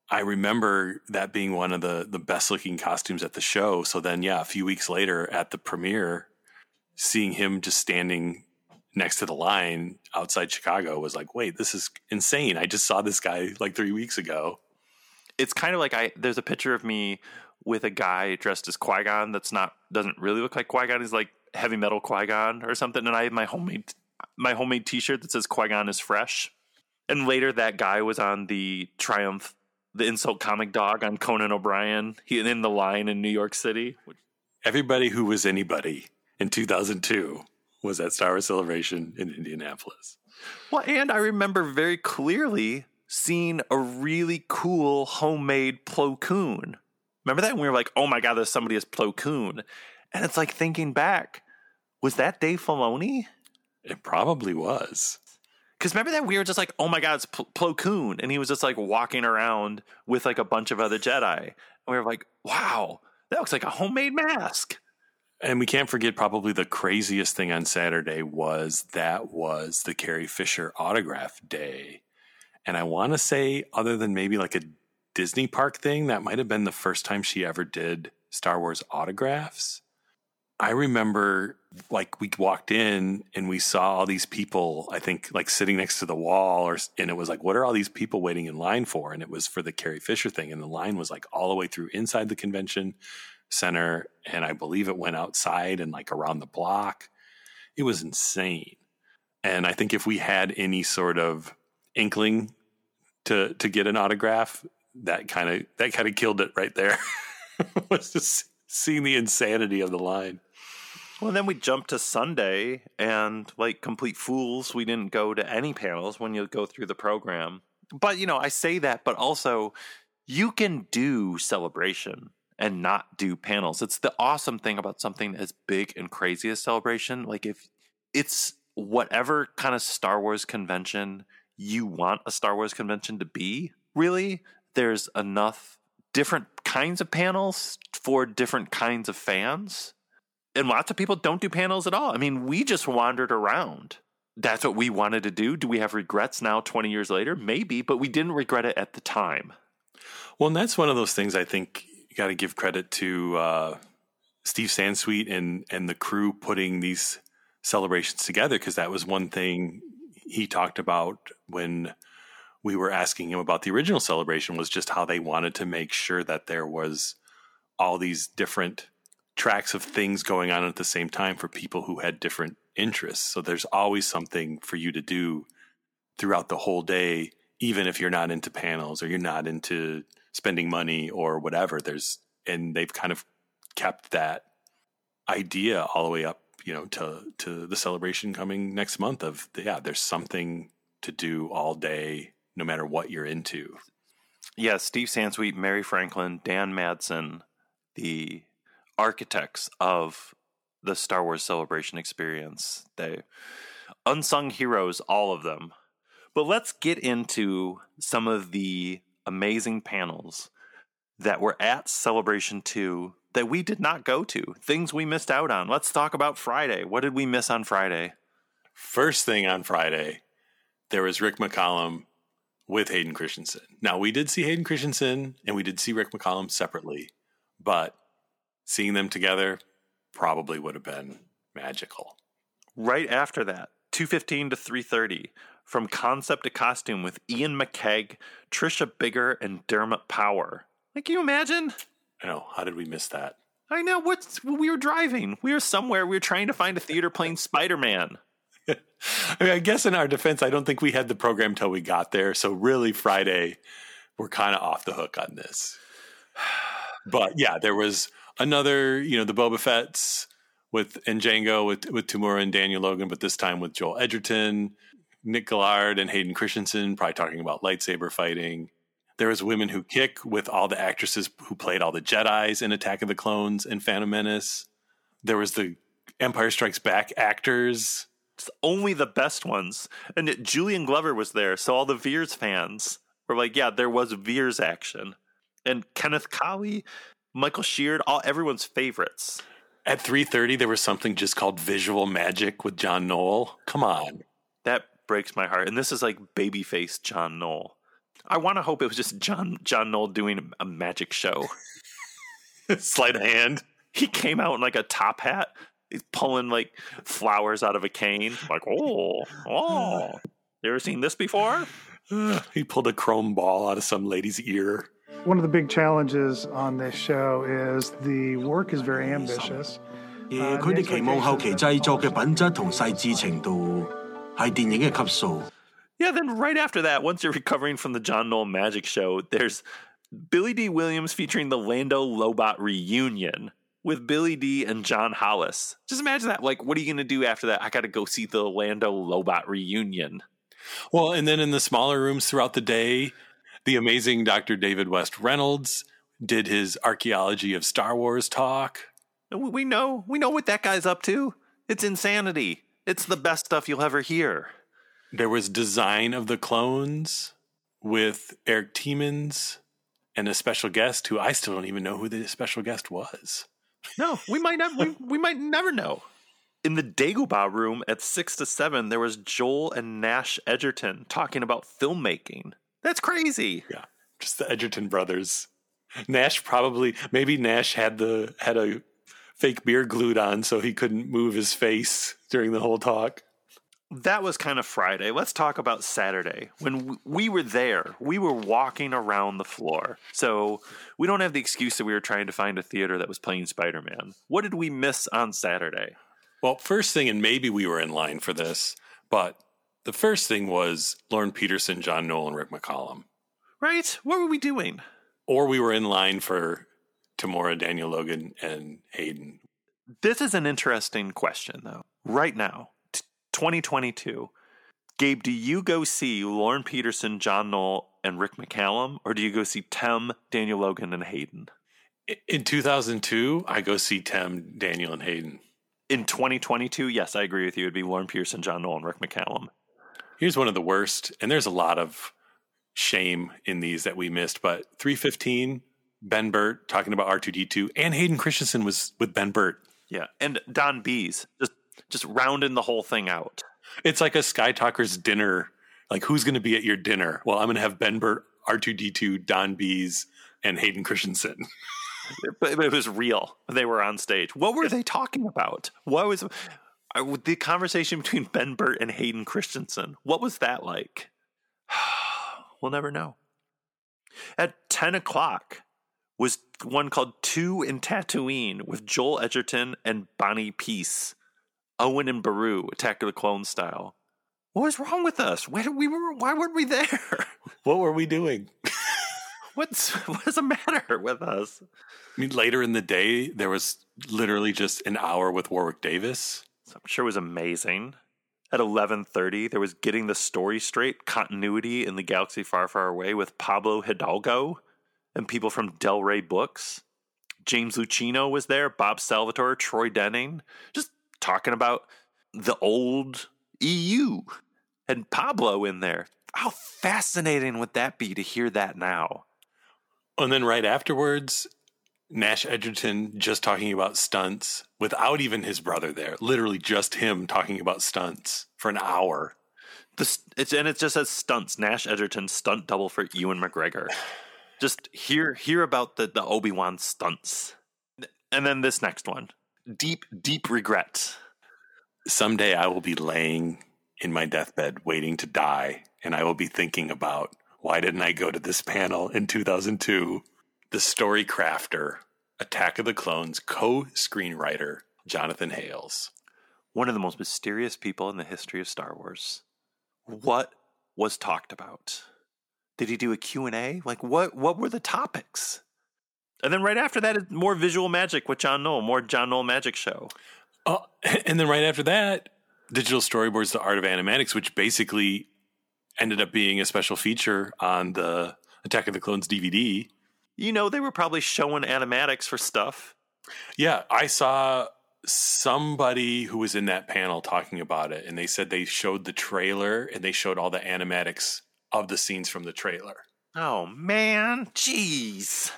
I remember that being one of the the best looking costumes at the show. So then, yeah, a few weeks later at the premiere, seeing him just standing next to the line outside Chicago was like, wait, this is insane. I just saw this guy like three weeks ago. It's kind of like I there's a picture of me with a guy dressed as Qui Gon that's not doesn't really look like Qui Gon. He's like heavy metal Qui Gon or something, and I have my homemade my homemade T-shirt that says Qui Gon is fresh. And later, that guy was on the Triumph, the insult comic dog on Conan O'Brien. He in the line in New York City. Everybody who was anybody in 2002 was at Star Wars Celebration in Indianapolis. Well, and I remember very clearly seeing a really cool homemade Plo Koon. Remember that? And we were like, oh my God, there's somebody as Plo Koon. And it's like thinking back, was that Dave Filoni? It probably was. Because remember that we were just like, oh my God, it's Pl- Plo Koon. And he was just like walking around with like a bunch of other Jedi. And we were like, wow, that looks like a homemade mask. And we can't forget probably the craziest thing on Saturday was that was the Carrie Fisher autograph day. And I want to say, other than maybe like a Disney park thing, that might have been the first time she ever did Star Wars autographs. I remember like we walked in and we saw all these people, I think like sitting next to the wall or and it was like what are all these people waiting in line for? And it was for the Carrie Fisher thing and the line was like all the way through inside the convention center and I believe it went outside and like around the block. It was insane. And I think if we had any sort of inkling to to get an autograph, that kind of that kind of killed it right there. was just seeing the insanity of the line. Well, then we jumped to Sunday, and like complete fools, we didn't go to any panels when you go through the program. But, you know, I say that, but also you can do celebration and not do panels. It's the awesome thing about something as big and crazy as celebration. Like, if it's whatever kind of Star Wars convention you want a Star Wars convention to be, really, there's enough different kinds of panels for different kinds of fans and lots of people don't do panels at all. I mean, we just wandered around. That's what we wanted to do. Do we have regrets now, 20 years later? Maybe, but we didn't regret it at the time. Well, and that's one of those things I think you got to give credit to uh, Steve Sansweet and and the crew putting these celebrations together because that was one thing he talked about when we were asking him about the original celebration was just how they wanted to make sure that there was all these different tracks of things going on at the same time for people who had different interests. So there's always something for you to do throughout the whole day, even if you're not into panels or you're not into spending money or whatever. There's and they've kind of kept that idea all the way up, you know, to to the celebration coming next month of yeah, there's something to do all day, no matter what you're into. Yeah, Steve Sansweet, Mary Franklin, Dan Madsen, the architects of the Star Wars Celebration experience. They unsung heroes, all of them. But let's get into some of the amazing panels that were at Celebration 2 that we did not go to, things we missed out on. Let's talk about Friday. What did we miss on Friday? First thing on Friday, there was Rick McCallum with Hayden Christensen. Now, we did see Hayden Christensen and we did see Rick McCallum separately, but seeing them together probably would have been magical. Right after that, 215 to 330, from concept to costume with Iain McCaig, Trisha Biggar, and Dermot Power. Like, can you imagine? I know. How did we miss that? I know. What's we were driving? We were somewhere. We were trying to find a theater playing Spider Man. I, mean, I guess in our defense, I don't think we had the program till we got there. So really, Friday, we're kind of off the hook on this. But yeah, there was another, you know, the Boba Fett's with and Jango with with Temuera and Daniel Logan, but this time with Joel Edgerton, Nick Gillard, and Hayden Christensen, probably talking about lightsaber fighting. There was Women Who Kick with all the actresses who played all the Jedi's in Attack of the Clones and Phantom Menace. There was the Empire Strikes Back actors. It's only the best ones. And it, Julian Glover was there, so all the Veers fans were like, yeah, there was Veers action. And Kenneth Colley, Michael Sheard, all everyone's favorites. At 3:30 there was something just called Visual Magic with John Knoll. Come on. That breaks my heart. And this is like babyface John Knoll. I want to hope it was just John John Knoll doing a magic show. Sleight of hand. He came out in like a top hat, he's pulling like flowers out of a cane. Like, oh, oh. You ever seen this before? he pulled a chrome ball out of some lady's ear. One of the big challenges on this show is the work is very ambitious. Uh, yeah, then right after that, once you're recovering from the John Knoll magic show, there's Billy Dee Williams featuring the Lando Lobot reunion with Billy D. and John Hollis. Just imagine that. Like, what are you going to do after that? I got to go see the Lando Lobot reunion. Well, and then in the smaller rooms throughout the day, the amazing Dr. David West Reynolds did his archaeology of Star Wars talk. We know, we know what that guy's up to. It's insanity. It's the best stuff you'll ever hear. There was design of the clones with Erik Tiemens and a special guest who I still don't even know who the special guest was. No, we might never, we, we might never know. In the Dagobah room at six to seven, there was Joel and Nash Edgerton talking about filmmaking. That's crazy. Yeah, just the Edgerton brothers. Nash probably maybe Nash had the had a fake beard glued on so he couldn't move his face during the whole talk. That was kind of Friday. Let's talk about Saturday. When we were there, we were walking around the floor. So we don't have the excuse that we were trying to find a theater that was playing Spider Man. What did we miss on Saturday? Well, first thing, and maybe we were in line for this, but the first thing was Lorne Peterson, John Knoll, and Rick McCallum. Right? What were we doing? Or we were in line for Temuera, Daniel Logan, and Hayden. This is an interesting question, though. Right now, t- 2022. Gabe, do you go see Lorne Peterson, John Knoll, and Rick McCallum, or do you go see Tem, Daniel Logan, and Hayden? In 2002, I go see Tim, Daniel, and Hayden. In 2022, yes, I agree with you. It'd be Lorne Peterson, John Knoll, and Rick McCallum. Here's one of the worst, and there's a lot of shame in these that we missed, but 315, Ben Burtt talking about R2D2, and Hayden Christensen was with Ben Burtt. Yeah, and Don Bies just just rounding the whole thing out. It's like a Sky Talkers dinner. Like, who's going to be at your dinner? Well, I'm going to have Ben Burtt, R2D2, Don Bies, and Hayden Christensen. But it was real. They were on stage. What were they talking about? What was the conversation between Ben Burtt and Hayden Christensen? What was that like? we'll never know. At 10 o'clock was one called Two in Tatooine with Joel Edgerton and Bonnie Piesse. Owen and Beru, Attack of the Clone style. What was wrong with us? Why did we were? Why weren't we there? What were we doing? What's what does the matter with us? I mean, later in the day, there was literally just an hour with Warwick Davis. I'm sure it was amazing. At 11:30, there was getting the story straight, continuity in the galaxy far, far away with Pablo Hidalgo and people from Del Rey Books. James Luceno was there, Bob Salvatore, Troy Denning, just talking about the old EU and Pablo in there. How fascinating would that be to hear that now? And then right afterwards, Nash Edgerton just talking about stunts without even his brother there. Literally just him talking about stunts for an hour. This it's and it just says stunts. Nash Edgerton stunt double for Ewan McGregor. Just hear hear about the the Obi Wan stunts, and then this next one, deep deep regret. Someday I will be laying in my deathbed waiting to die, and I will be thinking about why didn't I go to this panel in 2002? The story crafter, Attack of the Clones co screenwriter, Jonathan Hales. One of the most mysterious people in the history of Star Wars. What was talked about? Did he do a Q&A? Like what what were the topics? And then right after that, more visual magic with John Knoll, more John Knoll magic show. Oh, and then right after that, digital storyboards, the art of animatics, which basically ended up being a special feature on the Attack of the Clones DVD. You know, they were probably showing animatics for stuff. Yeah, I saw somebody who was in that panel talking about it, and they said they showed the trailer and they showed all the animatics of the scenes from the trailer. Oh man, jeez.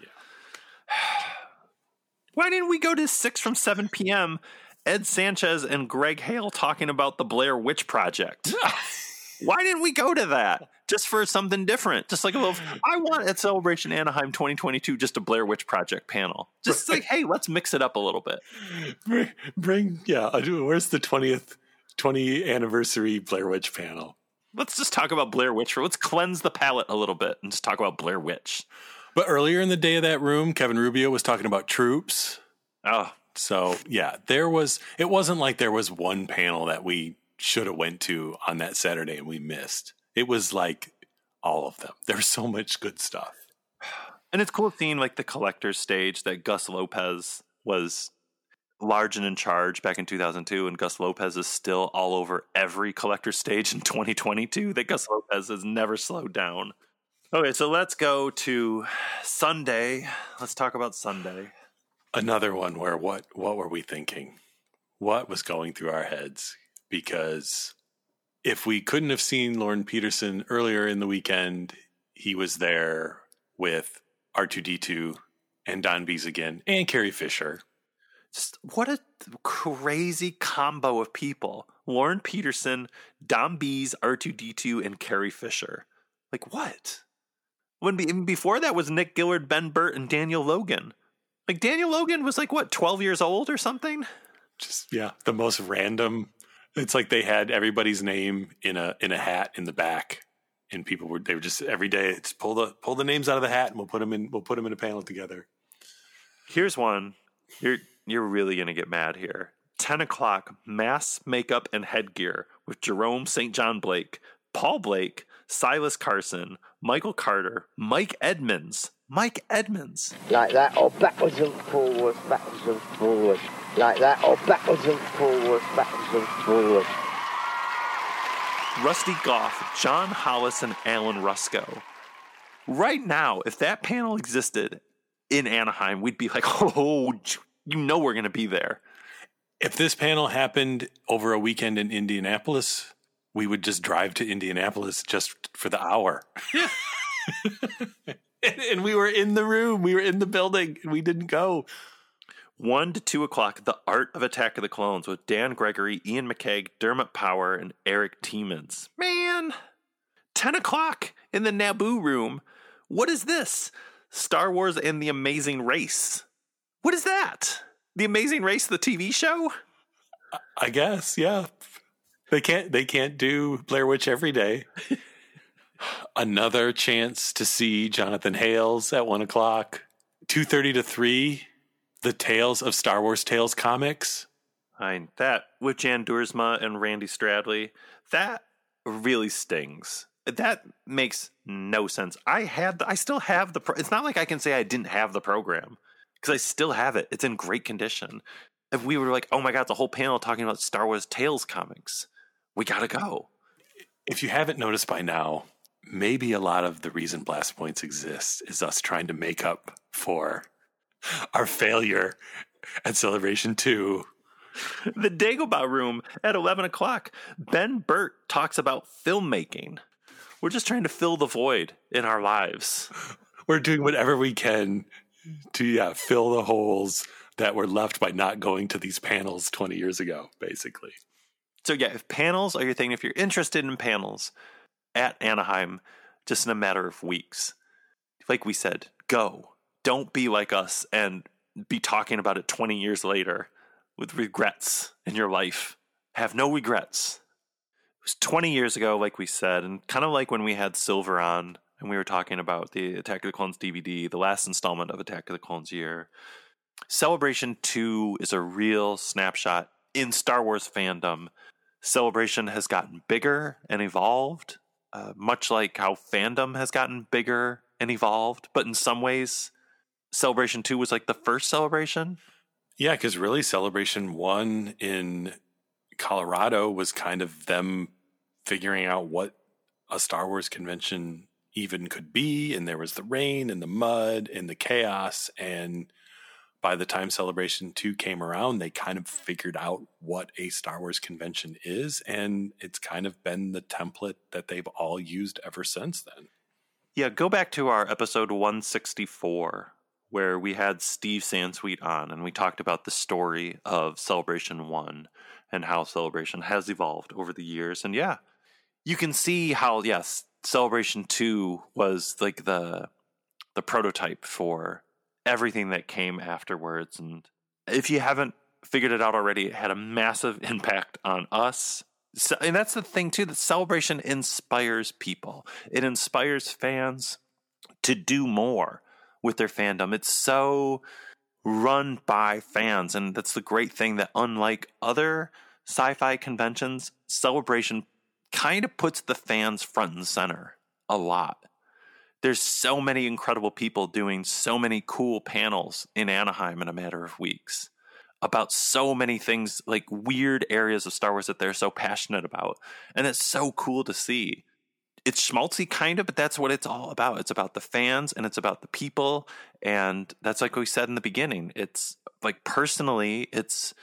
Yeah. Why didn't we go to six from seven p.m. Ed Sanchez and Gregg Hale talking about the Blair Witch Project? Why didn't we go to that? Just for something different. Just like a little I want at Celebration Anaheim 2022 just a Blair Witch Project panel. Just like, hey, let's mix it up a little bit. Bring, bring yeah, I do. Where's the 20th 20 anniversary Blair Witch panel? Let's just talk about Blair Witch. Let's cleanse the palate a little bit and just talk about Blair Witch. But earlier in the day of that room, Kevin Rubio was talking about troops. Oh, so yeah, there was. It wasn't like there was one panel that we should have went to on that Saturday and we missed. It was like all of them. There's so much good stuff. And it's cool seeing like the collector's stage that Gus Lopez was large and in charge back in 2002 and Gus Lopez is still all over every collector's stage in 2022 that Gus Lopez has never slowed down. Okay, so let's go to Sunday. Let's talk about Sunday. Another one where what what were we thinking? What was going through our heads? Because if we couldn't have seen Lorne Peterson earlier in the weekend, he was there with R2D2 and Don Bies again and Carrie Fisher. Just what a crazy combo of people. Lorne Peterson, Don Bies, R2D2, and Carrie Fisher. Like what? When even before that was Nick Gillard, Ben Burtt, and Daniel Logan. Like Daniel Logan was like what, twelve years old or something? Just yeah, the most random. It's like they had everybody's name in a in a hat in the back, and people were they were just every day. It's pull the pull the names out of the hat, and we'll put them in. We'll put them in a panel together. Here's one. You're you're really gonna get mad here. Ten o'clock, mass makeup and headgear with Jerome St. John Blake, Paul Blake, Silas Carson, Michael Carter, Mike Edmonds. Mike Edmonds. Like that, or backwards and forwards, backwards and forwards. Like that, or backwards and forwards, backwards and forwards. Rusty Goff, John Hollis, and Alan Ruscoe. Right now, if that panel existed in Anaheim, we'd be like, oh, you know we're going to be there. If this panel happened over a weekend in Indianapolis, we would just drive to Indianapolis just for the hour. Yeah. and, and we were in the room, we were in the building, and we didn't go. One to two o'clock, The Art of Attack of the Clones with Dan Gregory, Iain McCaig, Dermot Power, and Erik Tiemens. Man, 10 o'clock in the Naboo room. What is this? Star Wars and the Amazing Race. What is that? The Amazing Race, the TV show? I guess, yeah. They can't they can't do Blair Witch every day. Another chance to see Jonathan Hales at one o'clock. Two thirty to three, the Tales of Star Wars Tales comics. I that with Jan Duursma and Randy Stradley. That really stings. That makes no sense. I had, the, I still have the. Pro- it's not like I can say I didn't have the program because I still have it. It's in great condition. If we were like, oh my god, the whole panel talking about Star Wars Tales comics, we gotta go. If you haven't noticed by now, maybe a lot of the reason Blast Points exist is us trying to make up for our failure at Celebration 2. The Dagobah room at 11 o'clock. Ben Burtt talks about filmmaking. We're just trying to fill the void in our lives. We're doing whatever we can to yeah, fill the holes that were left by not going to these panels 20 years ago, basically. So, yeah, if panels are your thing, if you're interested in panels at Anaheim, just in a matter of weeks, like we said, go. Don't be like us and be talking about it 20 years later with regrets in your life. Have no regrets. It was 20 years ago, like we said, and kind of like when we had Silver on and we were talking about the Attack of the Clones DVD, the last installment of Attack of the Clones year. Celebration 2 is a real snapshot in Star Wars fandom. Celebration has gotten bigger and evolved, uh, much like how fandom has gotten bigger and evolved. But in some ways, Celebration 2 was like the first celebration. Yeah, because really, Celebration 1 in Colorado was kind of them figuring out what a Star Wars convention even could be. And there was the rain and the mud and the chaos. And by the time Celebration 2 came around, they kind of figured out what a Star Wars convention is. And it's kind of been the template that they've all used ever since then. Yeah, go back to our episode 164, where we had Steve Sansweet on and we talked about the story of Celebration 1 and how Celebration has evolved over the years. And yeah, you can see how, yes, Celebration 2 was like the the prototype for everything that came afterwards and if you haven't figured it out already, it had a massive impact on us. So, and that's the thing too that celebration inspires people. It inspires fans to do more with their fandom. It's so run by fans and that's the great thing that unlike other sci-fi conventions, celebration kind of puts the fans front and center a lot. There's so many incredible people doing so many cool panels in Anaheim in a matter of weeks about so many things, like weird areas of Star Wars that they're so passionate about. And it's so cool to see. It's schmaltzy kind of, but that's what it's all about. It's about the fans and it's about the people. And that's like we said in the beginning. It's like personally, it's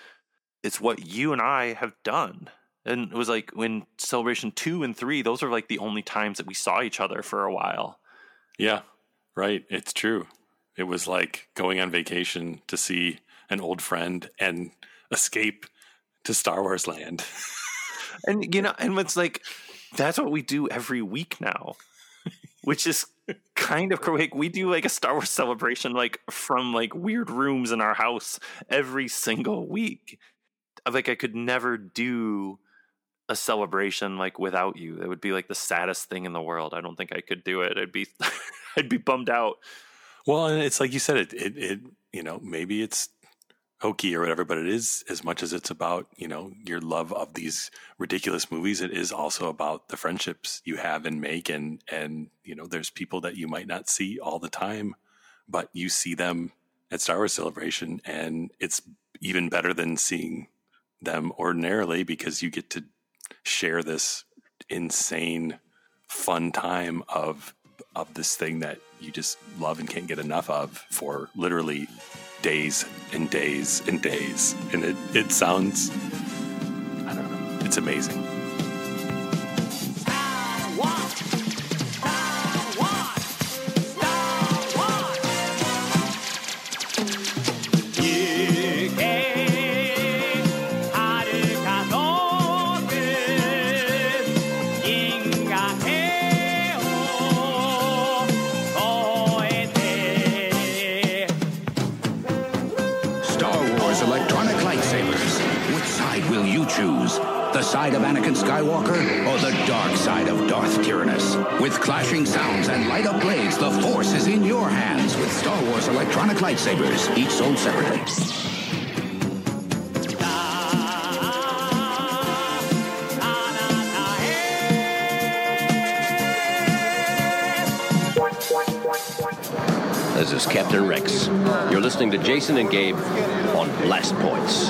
it's what you and I have done and it was like when celebration two and three those are like the only times that we saw each other for a while yeah right it's true it was like going on vacation to see an old friend and escape to star wars land and you know and it's like that's what we do every week now which is kind of like we do like a star wars celebration like from like weird rooms in our house every single week like i could never do a celebration like without you. It would be like the saddest thing in the world. I don't think I could do it. I'd be I'd be bummed out. Well, and it's like you said, it, it, it, you know, maybe it's hokey or whatever, but it is as much as it's about, you know, your love of these ridiculous movies. It is also about the friendships you have and make. And, and, you know, there's people that you might not see all the time, but you see them at Star Wars Celebration and it's even better than seeing them ordinarily because you get to share this insane fun time of of this thing that you just love and can't get enough of for literally days and days and days. And it it sounds I don't know it's amazing The side of Anakin Skywalker or the dark side of Darth Tyrannus? With clashing sounds and light up blades, the Force is in your hands with Star Wars electronic lightsabers, each sold separately. This is Captain Rex. You're listening to Jason and Gabe on Blast Points.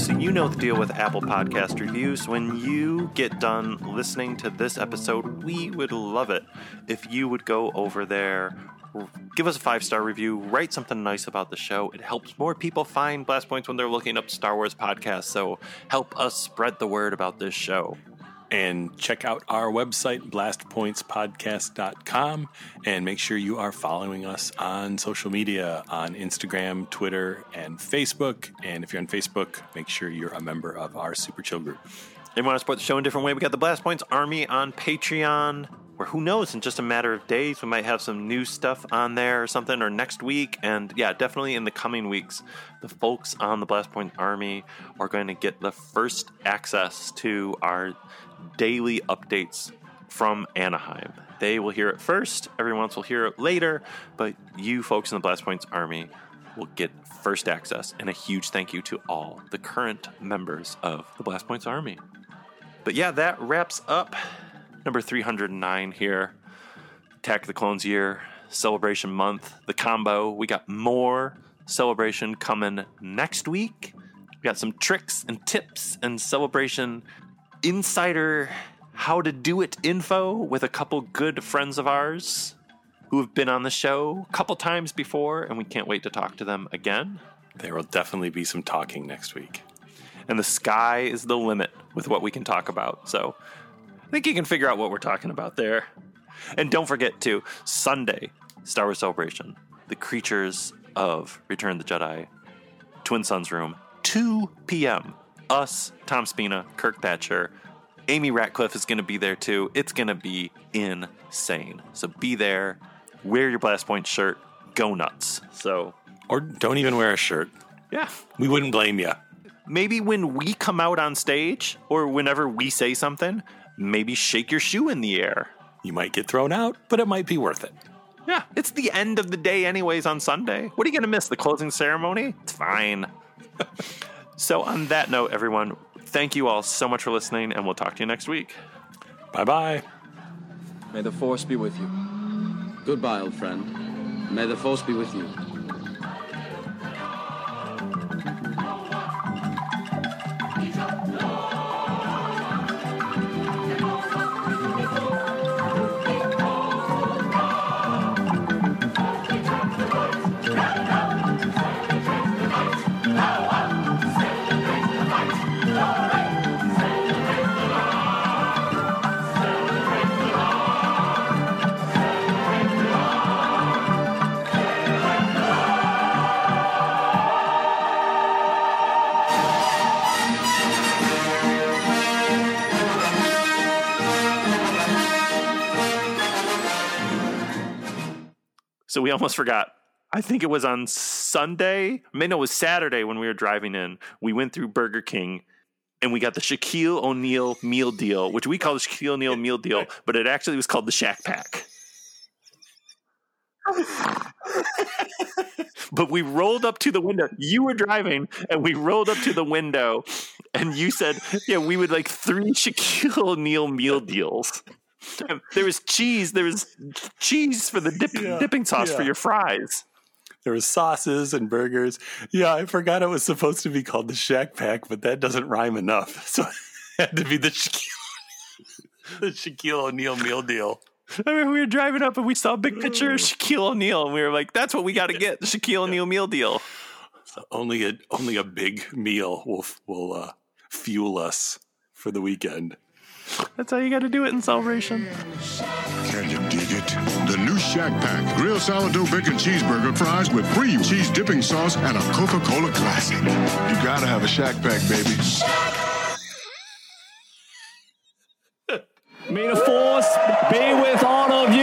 So you know the deal with Apple Podcast reviews. When you get done listening to this episode, we would love it if you would go over there, give us a five star review, write something nice about the show. It helps more people find Blast Points when they're looking up Star Wars podcasts. So help us spread the word about this show. And check out our website, blastpointspodcast.com, and make sure you are following us on social media on Instagram, Twitter, and Facebook. And if you're on Facebook, make sure you're a member of our Super Chill group. And want to support the show in a different way? We got the Blast Points Army on Patreon, where who knows, in just a matter of days, we might have some new stuff on there or something, or next week. And yeah, definitely in the coming weeks, the folks on the Blast Point Army are going to get the first access to our daily updates from Anaheim. They will hear it first, everyone else will hear it later, but you folks in the Blast Points Army will get first access. And a huge thank you to all the current members of the Blast Points Army. But yeah, that wraps up number 309 here. Attack the Clones year, celebration month, the combo. We got more celebration coming next week. We got some tricks and tips and celebration insider how to do it info with a couple good friends of ours who have been on the show a couple times before, and we can't wait to talk to them again. There will definitely be some talking next week. And the sky is the limit with what we can talk about. So I think you can figure out what we're talking about there. And don't forget to Sunday, Star Wars Celebration, the creatures of Return of the Jedi, Twin Suns Room, 2 p.m. Us, Tom Spina, Kirk Thatcher, Amy Ratcliffe is going to be there too. It's going to be insane. So be there, wear your Blast Point shirt, go nuts. So, or don't even wear a shirt. Yeah. We wouldn't blame you. Maybe when we come out on stage or whenever we say something, maybe shake your shoe in the air. You might get thrown out, but it might be worth it. Yeah, it's the end of the day, anyways, on Sunday. What are you going to miss? The closing ceremony? It's fine. so, on that note, everyone, thank you all so much for listening, and we'll talk to you next week. Bye bye. May the Force be with you. Goodbye, old friend. May the Force be with you. We almost forgot. I think it was on Sunday. I mean, no, it was Saturday when we were driving in. We went through Burger King and we got the Shaquille O'Neal meal deal, which we call the Shaquille O'Neal meal deal, but it actually was called the Shaq Pack. but we rolled up to the window. You were driving, and we rolled up to the window, and you said, "Yeah, we would like three Shaquille O'Neal meal deals." There was cheese. There was cheese for the dip, Yeah, dipping sauce for your fries. There was sauces and burgers. Yeah, I forgot it was supposed to be called the Shaq Pack, but that doesn't rhyme enough. So it had to be the Shaquille, the Shaquille O'Neal meal deal. I mean, we were driving up and we saw a big picture of Shaquille O'Neal, and we were like, "That's what we got to get: the Shaquille O'Neal meal deal." So only a only a big meal will will uh, fuel us for the weekend. That's how you got to do it in Celebration. Can you dig it? The new Shaq Pack grilled sourdough bacon cheeseburger fries with free cheese dipping sauce and a Coca-Cola classic. You gotta have a Shaq Pack, baby. May the force be with all of